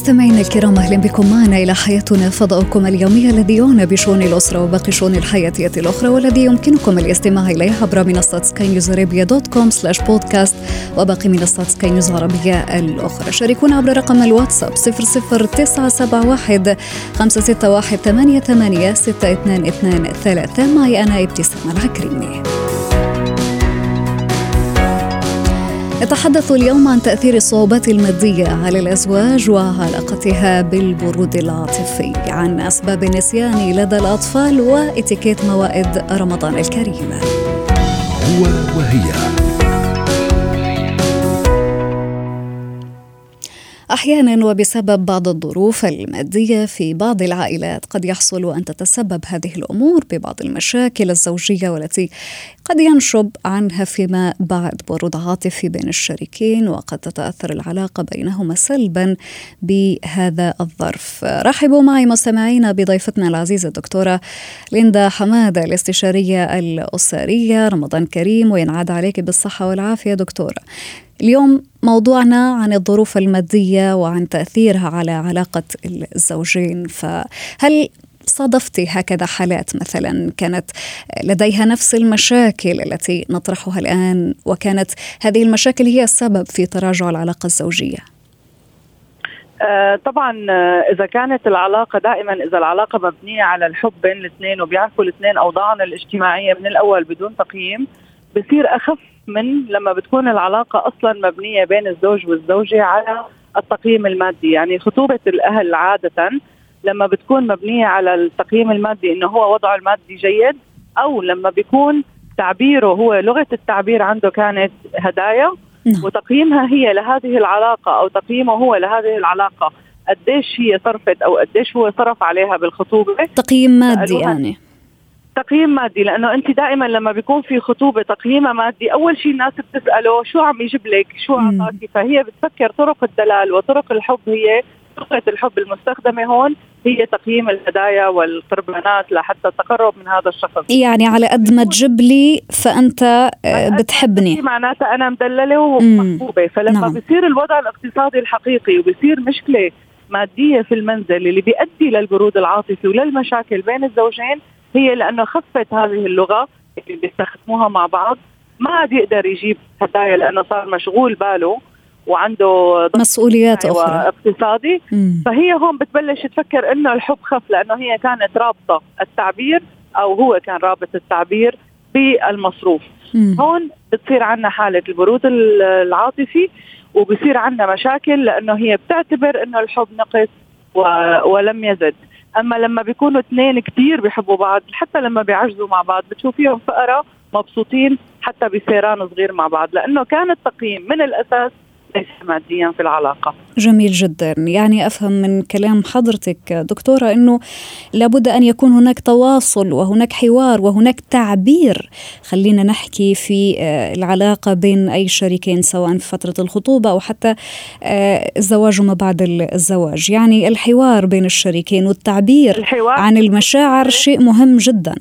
مستمعينا الكرام أهلا بكم معنا إلى حياتنا فضاؤكم اليومي الذي يعنى بشؤون الأسرة وباقي الشؤون الحياتيه الأخرى والذي يمكنكم الاستماع إليه عبر منصة سكاي نيوز dot com slash podcast وباقي منصات سكاي نيوز عربيه الأخرى. شاركونا عبر رقم الواتساب 00971 561 88 6223 معي أنا إبتسام العكريمي نتحدث اليوم عن تأثير الصعوبات المادية على الأزواج وعلاقتها بالبرود العاطفي عن أسباب النسيان لدى الأطفال وإتيكيت موائد رمضان الكريم. هو وهي. أحيانا وبسبب بعض الظروف المادية في بعض العائلات قد يحصل أن تتسبب هذه الأمور ببعض المشاكل الزوجية والتي قد ينشب عنها فيما بعد برود عاطفي بين الشريكين وقد تتأثر العلاقة بينهما سلبا بهذا الظرف. رحبوا معي مستمعينا بضيفتنا العزيزة الدكتورة ليندا حمادة الاستشارية الأسرية رمضان كريم وينعاد عليك بالصحة والعافية دكتورة. اليوم موضوعنا عن الظروف المادية وعن تأثيرها على علاقة الزوجين فهل صادفتي هكذا حالات مثلا كانت لديها نفس المشاكل التي نطرحها الآن وكانت هذه المشاكل هي السبب في تراجع العلاقة الزوجية؟ آه طبعا آه، إذا كانت العلاقة دائما إذا العلاقة مبنية على الحب بين الاثنين وبيعرفوا الاثنين اوضاعهم الاجتماعية من الأول بدون تقييم بصير أخف من لما بتكون العلاقة أصلا مبنية بين الزوج والزوجة على التقييم المادي. يعني خطوبة الأهل عادة لما بتكون مبنية على التقييم المادي إنه هو وضعه المادي جيد أو لما بيكون تعبيره هو لغة التعبير عنده كانت هدايا نعم. وتقييمها هي لهذه العلاقة أو تقييمه هو لهذه العلاقة. قديش هي صرفت أو قديش هو صرف عليها بالخطوبة؟ تقييم مادي يعني. تقييم مادي لأنه أنت دائما لما بيكون في خطوبة تقييمها مادي أول شيء الناس بتسأله شو عم يجيب لك شو اعطاكي فهي بتفكر طرق الدلال وطرق الحب هي لغه الحب المستخدمة هون هي تقييم الهدايا والقربانات لحتى التقرب من هذا الشخص. يعني على قد ما تجيب لي فأنت بتحبني. معناتها أنا مدللة ومحبوبة. فلما نعم. بصير الوضع الاقتصادي الحقيقي وبصير مشكلة مادية في المنزل اللي بيؤدي للبرود العاطفي وللمشاكل بين الزوجين هي لأنه خفت هذه اللغة اللي بيستخدموها مع بعض. ما عاد يقدر يجيب هدايا لأنه صار مشغول باله وعنده مسؤوليات أخرى. اقتصادي. فهي هون بتبلش تفكر إنه الحب خف لأنه هي كانت رابطة التعبير أو هو كان رابط التعبير بالمصروف. مم. هون بتصير عندنا حالة البرود العاطفي وبصير عندنا مشاكل لأنه هي بتعتبر إنه الحب نقص ولم يزد. أما لما بيكونوا اثنين كثير بيحبوا بعض حتى لما بيعجزوا مع بعض بتشوفيهم فقراء مبسوطين حتى بسيران صغير مع بعض لأنه كان التقييم من الأساس ليس ماديا في العلاقة. جميل جدا. يعني أفهم من كلام حضرتك دكتورة أنه لابد أن يكون هناك تواصل وهناك حوار وهناك تعبير. خلينا نحكي في آه، العلاقة بين أي شريكين سواء في فترة الخطوبة أو حتى آه، الزواج وما بعد الزواج. يعني الحوار بين الشريكين والتعبير الحوار عن المشاعر شيء مهم جدا.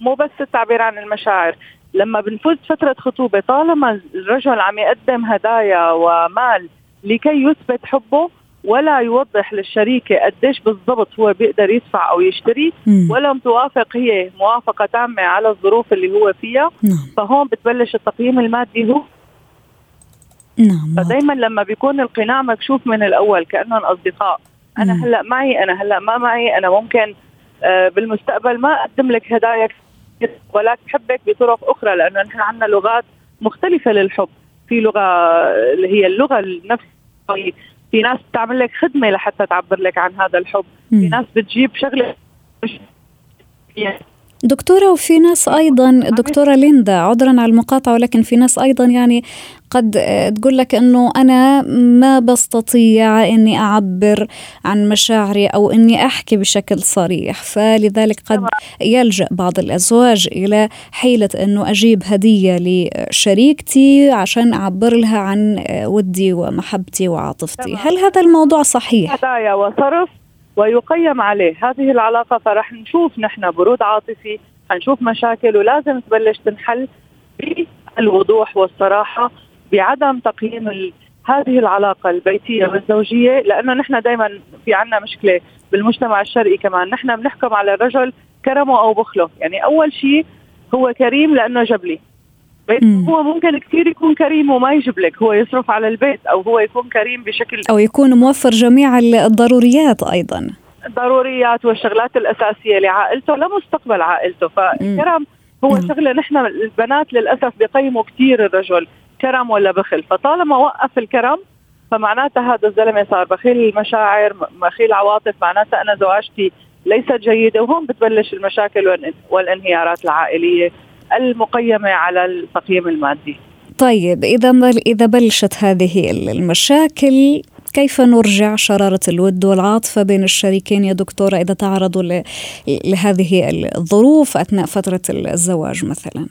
مو بس التعبير عن المشاعر. لما بنفوت فترة خطوبة طالما الرجل عم يقدم هدايا ومال لكي يثبت حبه ولا يوضح للشريكة قديش بالضبط هو بيقدر يدفع أو يشتري ولم توافق هي موافقة تامة على الظروف اللي هو فيها. نعم. فهون بتبلش التقييم المادي هو. نعم فدايما لما بيكون القناع مكشوف من الأول كأنهم أصدقاء. أنا هلأ معي أنا هلأ ما معي أنا ممكن آه، بالمستقبل ما أقدم لك هدايا ولكن بحبك بطرق أخرى لأنه نحن عندنا لغات مختلفة للحب. في لغة اللي هي اللغة النفس في ناس بتعمل لك خدمة لحتى تعبر لك عن هذا الحب. في ناس بتجيب شغلة مش دكتورة وفي ناس أيضا دكتورة ليندا عذرا على المقاطعة ولكن في ناس أيضا يعني قد تقول لك أنه أنا ما بستطيع أني أعبر عن مشاعري أو أني أحكي بشكل صريح. فلذلك قد يلجأ بعض الأزواج إلى حيلة أنه أجيب هدية لشريكتي عشان أعبر لها عن ودي ومحبتي وعاطفتي. هل هذا الموضوع صحيح؟ هدايا وصرف؟ ويقيم عليه. هذه العلاقة فرح نشوف نحن برود عاطفي حنشوف مشاكل ولازم تبلش تنحل بالوضوح والصراحة بعدم تقييم هذه العلاقة البيتية والزوجية لأنه نحن دائما في عنا مشكلة بالمجتمع الشرقي كمان. نحن بنحكم على الرجل كرمه أو بخله. يعني أول شيء هو كريم لأنه جاب لي هو ممكن كثير يكون كريم وما يجيب لك هو يصرف على البيت أو هو يكون كريم بشكل أو يكون موفر جميع الضروريات أيضا. الضروريات والشغلات الأساسية لعائلته لمستقبل عائلته. فالكرم هو مم. شغلة نحن البنات للأسف بيقيموا كثير الرجل كرم ولا بخل. فطالما وقف الكرم فمعناتها هذا الزلمة صار بخيل المشاعر بخيل عواطف معناتها أنا زواجتي ليست جيدة وهون بتبلش المشاكل والانهيارات العائلية. المقيمة على التقييم المادي. طيب إذا إذا بلشت هذه المشاكل كيف نرجع شرارة الود والعاطفة بين الشريكين يا دكتورة إذا تعرضوا لهذه الظروف أثناء فترة الزواج مثلا؟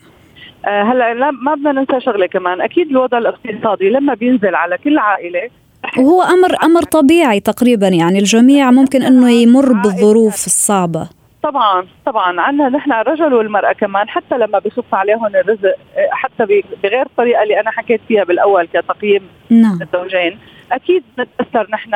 آه، هلا ما بدنا ننسى شغلة كمان أكيد الوضع الاقتصادي لما بينزل على كل عائلة وهو أمر أمر طبيعي تقريبا يعني الجميع ممكن إنه يمر بالظروف الصعبة طبعا طبعا عندنا نحن الرجل والمرأة كمان حتى لما بخف عليهم الرزق حتى بغير الطريقة اللي أنا حكيت فيها بالأول كتقييم نعم. الزوجين أكيد بنتأثر نحن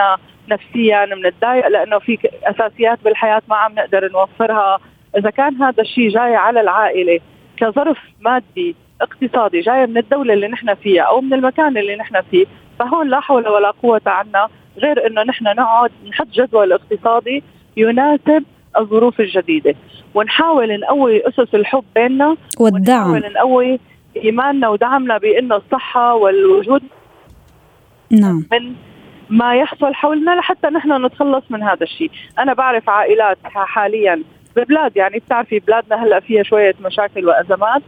نفسيا بنتضايق لأنه في أساسيات بالحياة ما عم نقدر نوفرها إذا كان هذا الشيء جاي على العائلة كظرف مادي اقتصادي جاي من الدولة اللي نحن فيها أو من المكان اللي نحن فيه فهون لا حول ولا قوة عنا غير أنه نحن نقعد نحط جدول اقتصادي يناسب الظروف الجديدة. ونحاول نقوي أسس الحب بيننا والدعم. ونحاول نقوي إيماننا ودعمنا بأنه الصحة والوجود نعم. من ما يحصل حولنا لحتى نحن نتخلص من هذا الشيء. أنا بعرف عائلات حاليا ببلاد يعني بتعرفي بلادنا هلأ فيها شوية مشاكل وأزمات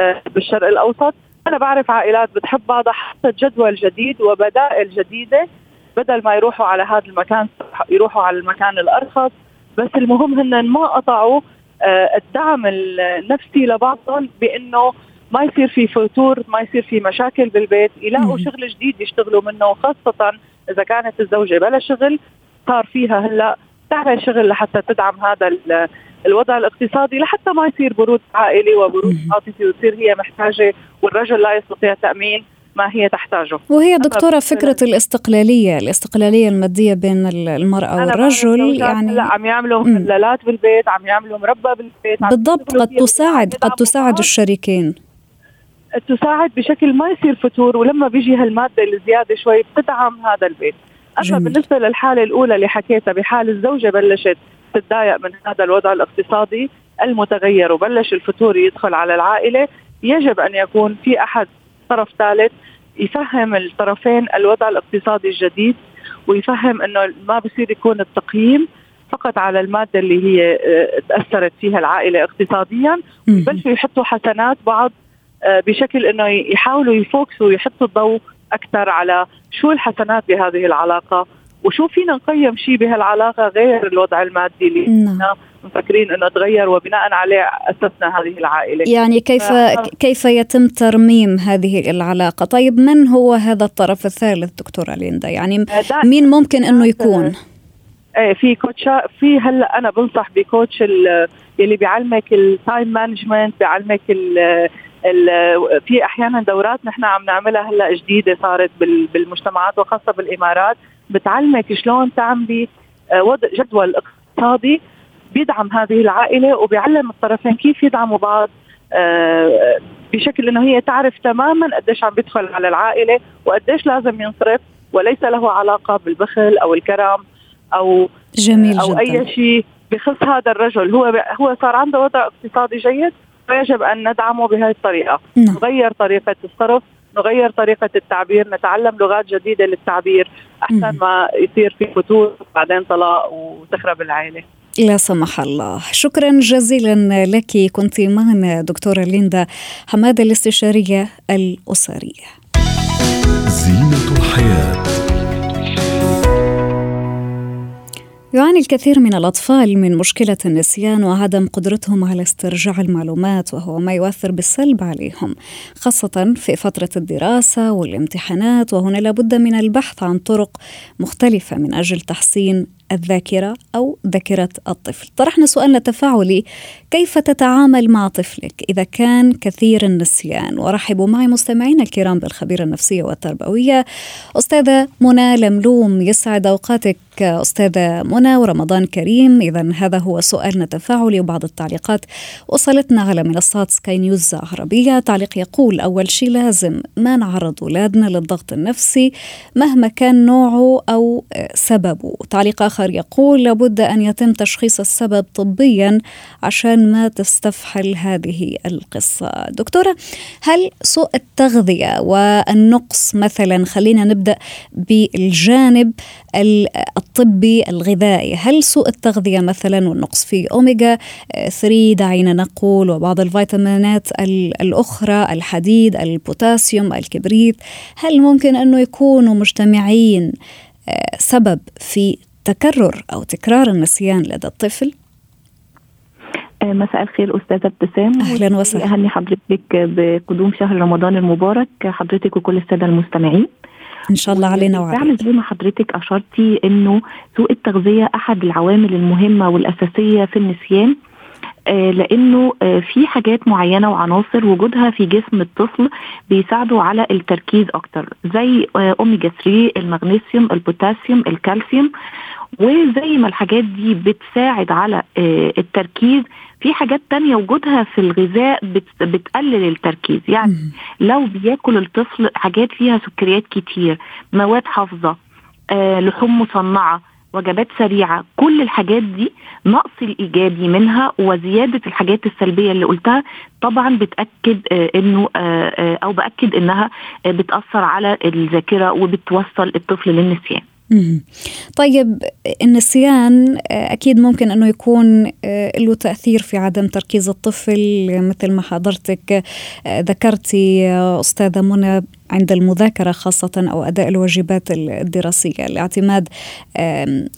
آه بالشرق الأوسط. أنا بعرف عائلات بتحب بعضها حطت جدول جديد وبدائل جديدة بدل ما يروحوا على هذا المكان يروحوا على المكان الأرخص. بس المهم هن ما قطعوا آه الدعم النفسي لبعضهم بإنه ما يصير في فتور ما يصير في مشاكل بالبيت يلاقوا شغل جديد يشتغلوا منه خاصة إذا كانت الزوجة بلا شغل صار فيها هلأ تعمل شغل لحتى تدعم هذا الوضع الاقتصادي لحتى ما يصير برود عائلي وبرود عاطفي وتصير هي محتاجة والرجل لا يستطيع تأمين. ما هي تحتاجه. وهي دكتورة فكرة الاستقلالية الاستقلالية المادية بين المرأة والرجل يعني لا عم يعملوا مخللات بالبيت عم يعملوا مربى بالبيت بالضبط قد تساعد قد تساعد الشريكين. تساعد بشكل ما يصير فتور ولما بيجي هالمادة الزيادة شوي بتدعم هذا البيت. أما جميل. بالنسبة للحالة الأولى اللي حكيتها بحال الزوجة بلشت تتضايق من هذا الوضع الاقتصادي المتغير وبلش الفتور يدخل على العائلة يجب أن يكون في أحد طرف ثالث يفهم الطرفين الوضع الاقتصادي الجديد ويفهم إنه ما بصير يكون التقييم فقط على المادة اللي هي آه، تأثرت فيها العائلة اقتصاديا بلشوا يحطوا حسنات بعض آه، بشكل إنه يحاولوا يفوكسوا ويحطوا الضوء أكثر على شو الحسنات بهذه العلاقة وشو فينا نقيم شيء بهالعلاقة غير الوضع المادي اللي نعم. مفكرين إنه تغير وبناء عليه أسسنا هذه العائلة. يعني كيف ف... كيف يتم ترميم هذه العلاقة؟ طيب من هو هذا الطرف الثالث دكتورة ليندا؟ يعني مين ممكن إنه يكون؟ إيه في coach ا في هلأ أنا بنصح ب coach اللي بيعلمك ال time management بيعلمك ال في أحيانا دورات نحن عم نعملها هلأ جديدة صارت بالمجتمعات وخاصة بالإمارات. بتعلمك شلون تعملي آه، وضع جدول اقتصادي بيدعم هذه العائلة وبيعلم الطرفين كيف يدعموا بعض آه، بشكل إنه هي تعرف تماما قديش عم بيدخل على العائلة وقديش لازم ينصرف وليس له علاقة بالبخل أو الكرم أو جميل أو جدا. أي شيء بخص هذا الرجل هو هو صار عنده وضع اقتصادي جيد فيجب أن ندعمه بهذه الطريقة نعم. نغير طريقة الصرف نغير طريقة التعبير نتعلم لغات جديدة للتعبير أحسن ما يصير في فتور بعدين طلاق وتخرب العائلة لا سمح الله. شكرا جزيلا لك. كنت معنا دكتورة ليندا حمادة الاستشارية الأسرية. زينة الحياة. يعاني الكثير من الأطفال من مشكلة النسيان وعدم قدرتهم على استرجاع المعلومات وهو ما يؤثر بالسلب عليهم خاصة في فترة الدراسة والامتحانات. وهنا لابد من البحث عن طرق مختلفة من أجل تحسين الذاكرة أو ذاكرة الطفل. طرحنا سؤالنا التفاعلي كيف تتعامل مع طفلك إذا كان كثير النسيان؟ ورحبوا معي مستمعينا الكرام بالخبيرة النفسية والتربوية أستاذة منى لملوم. يسعد أوقاتك أستاذة منى ورمضان كريم. إذا هذا هو سؤالنا التفاعلي وبعض التعليقات وصلتنا على منصات سكاي نيوز عربية. تعليق يقول أول شيء لازم ما نعرض أولادنا للضغط النفسي مهما كان نوعه أو سببه. تعليق آخر يقول لابد أن يتم تشخيص السبب طبيا عشان ما تستفحل هذه القصة. دكتورة هل سوء التغذية والنقص مثلا خلينا نبدأ بالجانب الطبي الغذائي هل سوء التغذية مثلا والنقص في أوميجا 3 دعينا نقول وبعض الفيتامينات الأخرى الحديد البوتاسيوم الكبريت هل ممكن أنه يكونوا مجتمعين آه، سبب في تكرر أو تكرار النسيان لدى الطفل؟ آه، مساء الخير أستاذة ابتسام. أهلا وسهلا. اهني حضرتك بقدوم شهر رمضان المبارك حضرتك وكل السادة المستمعين. إن شاء الله علينا وعليك. زي ما حضرتك أشرتي إنه سوء التغذية أحد العوامل المهمة والأساسية في النسيان. لأنه آه في حاجات معينة وعناصر وجودها في جسم الطفل بيساعده على التركيز أكتر زي آه أوميجا 3 المغنيسيوم البوتاسيوم الكالسيوم. وزي ما الحاجات دي بتساعد على آه التركيز في حاجات تانية وجودها في الغذاء بت بتقلل التركيز. يعني لو بياكل الطفل حاجات فيها سكريات كتير مواد حافظة آه لحوم مصنعة وجبات سريعة. كل الحاجات دي نقص الإيجابي منها وزيادة الحاجات السلبية اللي قلتها. طبعا بتأكد آه إنه آه آه أو بأكد إنها آه بتأثر على الذاكرة وبتوصل الطفل للنسيان. طيب النسيان أكيد ممكن أنه يكون له تأثير في عدم تركيز الطفل. مثل ما حضرتك ذكرتي أستاذة منى عند المذاكرة خاصة أو أداء الواجبات الدراسية. الاعتماد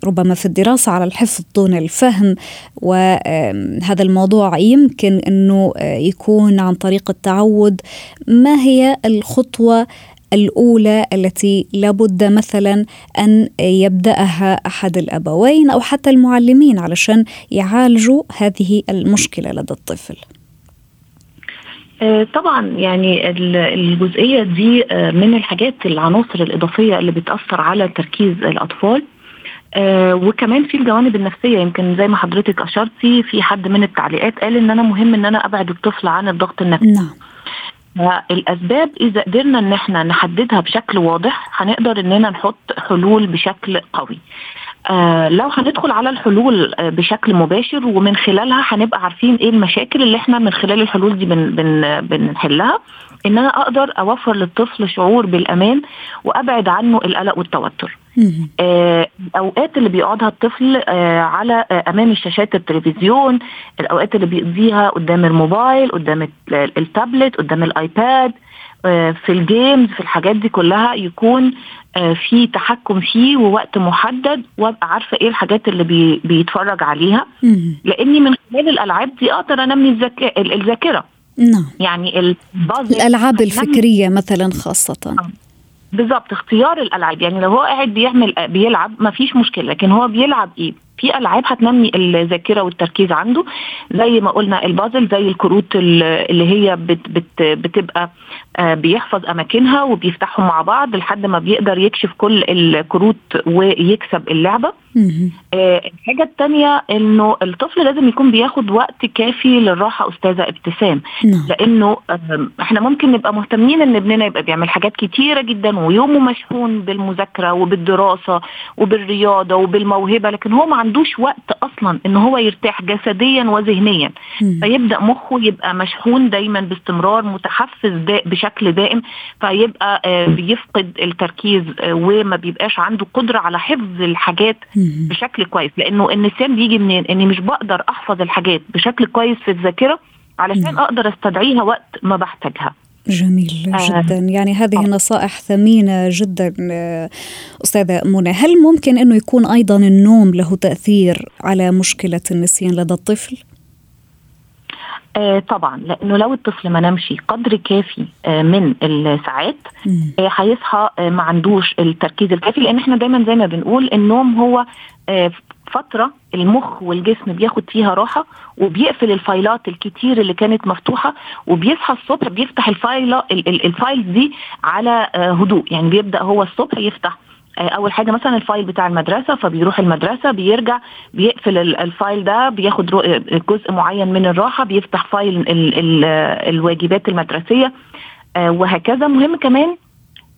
ربما في الدراسة على الحفظ دون الفهم. وهذا الموضوع يمكن أنه يكون عن طريق التعود. ما هي الخطوة الأولى التي لابد مثلا أن يبدأها أحد الأبوين أو حتى المعلمين علشان يعالجوا هذه المشكلة لدى الطفل. طبعا يعني الجزئية دي من الحاجات العناصر الإضافية اللي بتأثر على تركيز الأطفال. وكمان في الجوانب النفسية. يمكن زي ما حضرتك أشرتي في حد من التعليقات قال إن أنا مهم إن أنا أبعد الطفل عن الضغط النفسي. نعم. الاسباب إذا قدرنا إن إحنا نحددها بشكل واضح هنقدر إننا نحط حلول بشكل قوي. آه لو هندخل على الحلول آه بشكل مباشر ومن خلالها هنبقى عارفين إيه المشاكل اللي إحنا من خلال الحلول دي بن بن بنحلها. إن أنا أقدر أوفر للطفل شعور بالأمان وأبعد عنه القلق والتوتر. آه الأوقات اللي بيقعدها الطفل آه على آه أمام الشاشات التلفزيون الأوقات اللي بيقضيها قدام الموبايل قدام التابلت قدام ال iPad في ال games في الحاجات دي كلها يكون في تحكم فيه ووقت محدد وأبقى عارفة إيه الحاجات اللي بي بيتفرج عليها. لأني من خلال الألعاب دي أقدر أنمي الذاكرة. نعم. يعني الألعاب الفكرية مثلا خاصة. بالظبط اختيار الألعاب. يعني لو هو قاعد بيعمل بيلعب ما فيش مشكلة لكن هو بيلعب إيه؟ في ألعاب هتنمي الذاكرة والتركيز عنده زي ما قلنا البازل زي الكروت اللي هي بت بت بتبقى بيحفظ أماكنها وبيفتحهم مع بعض لحد ما بيقدر يكشف كل الكروت ويكسب اللعبة. الحاجة الثانية إنه الطفل لازم يكون بياخد وقت كافي للراحة أستاذة ابتسام. لأنه إحنا ممكن نبقى مهتمين إن ابننا يبقى بيعمل حاجات كتيرة جدا ويومه مشحون بالمذاكرة وبالدراسة وبالرياضة وبالموهبة لكن هو ما عندوش وقت أصلا إن هو يرتاح جسديا وذهنيا. فيبدأ مخه يبقى مشحون دايما باستمرار متحفز دا بشكل دائم فيبقى آه بيفقد التركيز آه وما بيبقاش عنده قدرة على حفظ الحاجات بشكل كويس. لأنه النسيان بيجي منين أني مش بقدر أحفظ الحاجات بشكل كويس في الذاكرة علشان أقدر أستدعيها وقت ما بحتاجها. جميل جدا. يعني هذه نصائح ثمينة جدا أستاذة منى. هل ممكن أنه يكون أيضا النوم له تأثير على مشكلة النسيان لدى الطفل؟ آه طبعا لأنه لو الطفل ما نامش قدر كافي آه من الساعات آه هيصحى آه ما عندوش التركيز الكافي لأن إحنا دايما زي ما بنقول النوم هو آه فترة المخ والجسم بياخد فيها راحة وبيقفل الفايلات الكتير اللي كانت مفتوحة وبيصحى الصبح بيفتح ال file ال file دي على هدوء يعني بيبدأ هو الصبح يفتح أول حاجة مثلا ال file بتاع المدرسة فبيروح المدرسة بيرجع بيقفل ال file ده بياخد جزء معين من الراحة بيفتح file ال ال الواجبات المدرسية وهكذا مهم كمان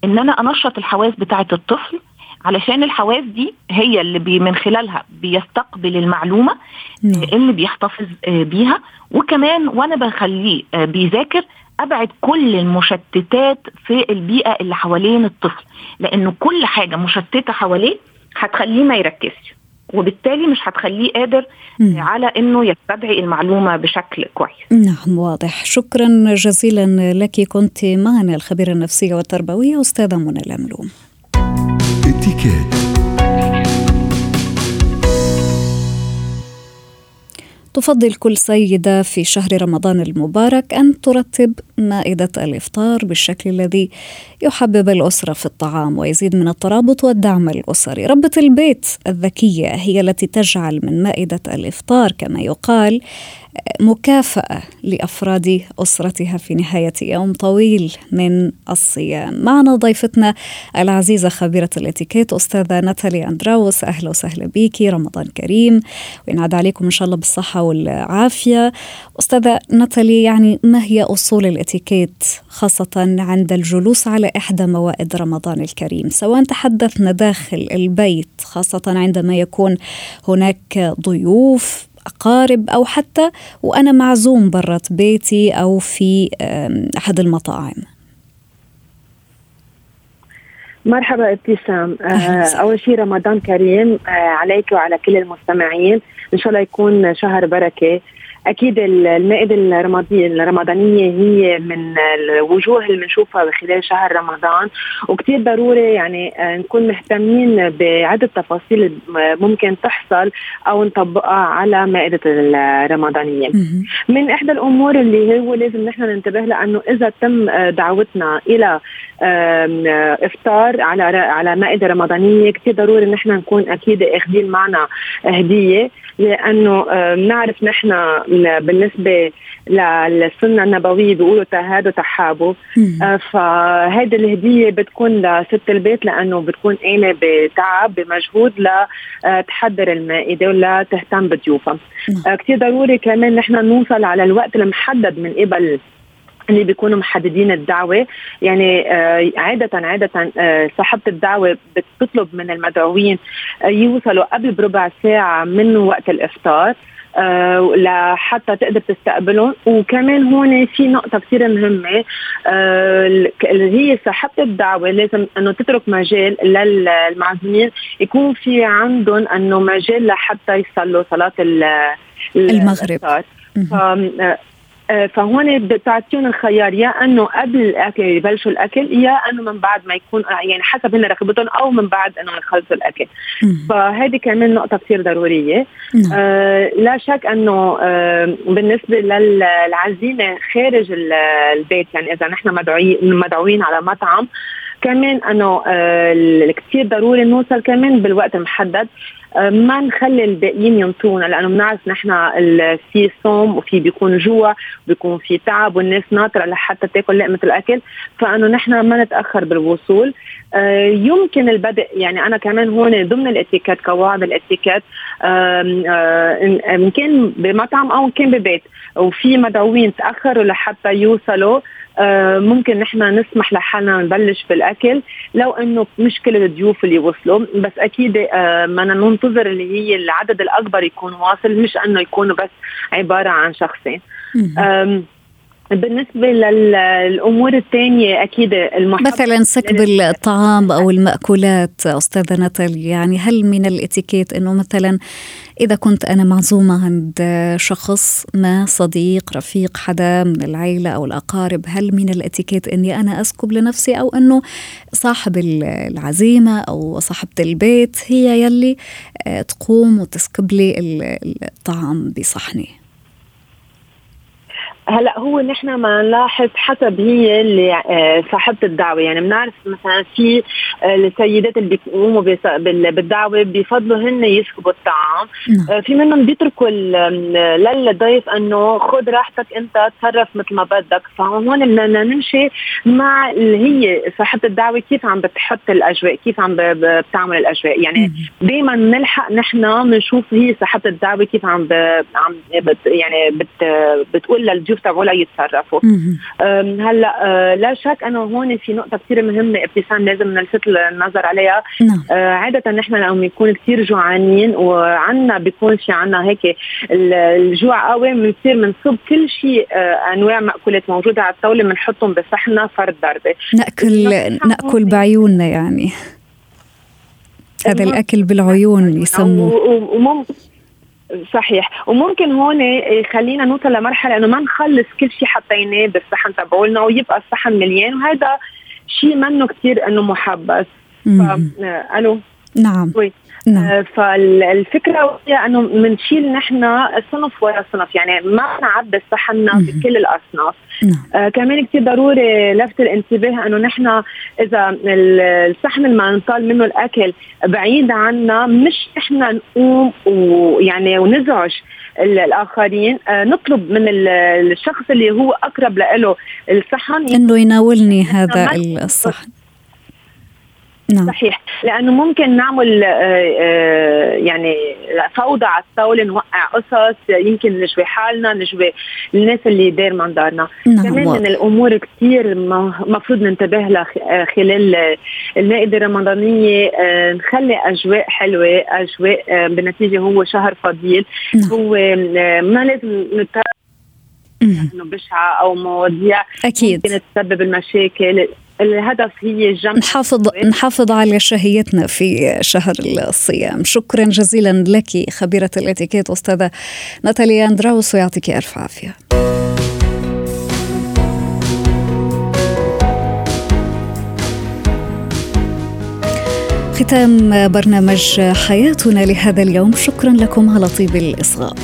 إن أنا أنشط الحواس بتاعة الطفل علشان الحواس دي هي اللي بي من خلالها بيستقبل المعلومة مم. اللي بيحتفظ بيها وكمان وأنا بخليه بيذاكر أبعد كل المشتتات في البيئة اللي حوالين الطفل لأنه كل حاجة مشتتة حواليه هتخليه ما يركزش وبالتالي مش هتخليه قادر مم. على إنه يستدعي المعلومة بشكل كويس. نعم واضح، شكرا جزيلا لك كنت معنا الخبيره النفسيه والتربويه أستاذة منى الاملوم. تفضل كل سيدة في شهر رمضان المبارك أن ترتب مائدة الإفطار بالشكل الذي يحبب الأسرة في الطعام ويزيد من الترابط والدعم الأسري. ربة البيت الذكية هي التي تجعل من مائدة الإفطار كما يقال مكافأة لأفراد أسرتها في نهاية يوم طويل من الصيام. معنا ضيفتنا العزيزة خبيرة الإتيكيت أستاذة ناتالي أندراوس. أهلا وسهلا بيكي رمضان كريم. وينعاد عليكم إن شاء الله بالصحة والعافية. أستاذة ناتالي يعني ما هي أصول الاتيكيت خاصة عند الجلوس على إحدى موائد رمضان الكريم. سواء تحدثنا داخل البيت خاصة عندما يكون هناك ضيوف أقارب أو حتى وأنا معزوم برة بيتي أو في أحد المطاعم. مرحبا ابتسام. أول شيء رمضان كريم عليك وعلى كل المستمعين. إن شاء الله يكون شهر بركة. أكيد المائدة الرمضانية هي من الوجوه اللي بنشوفها خلال شهر رمضان وكثير ضروري يعني نكون مهتمين بعده تفاصيل ممكن تحصل أو نطبقها على مائدة الرمضانية. من إحدى الأمور اللي هو لازم نحن ننتبه لأنه إذا تم دعوتنا إلى إفطار على على مائدة رمضانية. كثير ضروري نحن نكون أكيد أخذين معنا هدية لأنه بنعرف نحن بالنسبة للسنة النبوية بيقولوا تهادوا تحابوا آه فهيدي الهدية بتكون لست البيت لأنه بتكون قايمه بتعب بمجهود لتحضر المائدة ولا تهتم بضيوفها. آه كثير ضروري كمان نحن نوصل على الوقت المحدد من قبل اللي بيكونوا محددين الدعوة. يعني آه عادة عادة آه صاحبة الدعوة بتطلب من المدعوين آه يوصلوا قبل بربع ساعة من وقت الإفطار آه لحتى تقدر تستقبلهم. وكمان هون في نقطة كثير مهمة آه اللي هي صاحبة الدعوة لازم إنه تترك مجال للمعزومين يكون في عندهم إنه مجال لحتى يصلوا صلاة المغرب. فهون بتعطيهم الخيار يا إنه قبل الأكل يبلشوا الأكل يا إنه من بعد ما يكون يعني حسب هن رغبتهم أو من بعد إنه يخلصوا الأكل. فهذه كمان نقطة كثير ضرورية. آه لا شك إنه آه بالنسبة للعزيمة خارج البيت يعني إذا نحن مدعوين مدعوين على مطعم كمان إنه آه كثير ضروري نوصل كمان بالوقت المحدد. ما نخلي الباقيين ينطونا لأنه بنعرف نحن في صوم وفي بيكون جوع بيكون في تعب والناس ناطرة لحتى تاكل لقمة الأكل. فإنه نحن ما نتأخر بالوصول. يمكن البدء يعني أنا كمان هون ضمن الاتيكيت قواعد الاتيكيت. ان كان بمطعم أو إن كان ببيت وفي مدعوين تأخروا لحتى يوصلوا آه ممكن نحن نسمح لحالنا نبلش بالأكل. لو إنه مش كل الضيوف اللي وصلوا بس أكيد آه ما ننطر بتنتظر اللي هي العدد الأكبر يكون واصل مش إنه يكونوا بس عبارة عن شخصين. بالنسبة للأمور الثانية أكيد المحبة. مثلا سكب الطعام أو المأكولات أستاذة ناتالي يعني هل من الإتيكيت أنه مثلا إذا كنت أنا معزومة عند شخص ما صديق رفيق حدا من العيلة أو الأقارب هل من الإتيكيت أني أنا أسكب لنفسي أو أنه صاحب العزيمة أو صاحبة البيت هي يلي تقوم وتسكب لي الطعام بصحني؟ هلا هو نحن ما نلاحظ حسب هي اللي آه، صاحبة الدعوة. يعني بنعرف مثلا في آه، السيدات اللي بيقوموا بالدعوة بيفضلوا هن يسكبوا الطعام. نعم. آه، في منهم بيتركوا للضيف إنه خذ راحتك أنت تصرف مثل ما بدك. فهون بدنا نمشي مع اللي هي صاحبة الدعوة كيف عم بتحط الأجواء كيف عم بتعمل الأجواء. يعني دائما نلحق نحن بنشوف هي صاحبة الدعوة كيف عم عم يعني بت بتقول للضيوف الضيوف تبعولها يتصرفوا. هلأ أه، لا شك أنه هون في نقطة كثير مهمة ابتسام لازم نلفت النظر عليها. نعم. أه، عادة نحن لما بنكون كثير جوعانين وعنا بيكون في عنا هيك الجوع قوي بنصير بنصب كل شيء أه، أنواع مأكولات موجودة على الطاولة بنحطهم بصحننا فرد ضربة. ناكل نأكل بعيوننا يعني. هذا الأكل بالعيون يسموه. وممكن صحيح. وممكن هون يخلينا نوصل لمرحلة إنه ما نخلص كل شيء حطيناه بالصحن تبعولنا ويبقى الصحن مليان. وهذا شيء منه كثير إنه محبس. ألو؟ نعم. وي. نعم. آه، فالفكرة هي إنه بنشيل نحن صنف ورا صنف. يعني ما نعبي صحننا بكل الأصناف. نعم. آه كمان كثير ضروري لفت الانتباه إنه نحن إذا الصحن اللي نطال منه الأكل بعيد عنا مش نحن نقوم ويعني ونزعج الآخرين. آه نطلب من الشخص اللي هو أقرب له الصحن. إنه يناولني هذا الصحن. نعم. صحيح. لأنه ممكن نعمل آه، آه، يعني فوضى على الطاولة نوقع قصص يمكن نشوي حالنا نشوي الناس اللي داير من دارنا. نعم. كمان من الأمور كثير مفروض ننتبه لها آه، خلال المائدة الرمضانية. نخلي أجواء حلوة أجواء بالنتيجه هو شهر فضيل. نعم. هو ما لازم نتر إنه بشعة أو مواضيع. أكيد. ممكن تسبب المشاكل. الهدف هي جمع نحافظ نحافظ على شهيتنا في شهر الصيام. شكرا جزيلا لك خبيرة الإتيكيت أستاذة ناتاليا أندراوس ويعطيك ألف عافية. ختام برنامج حياتنا لهذا اليوم. شكرا لكم على طيب الإصغاء.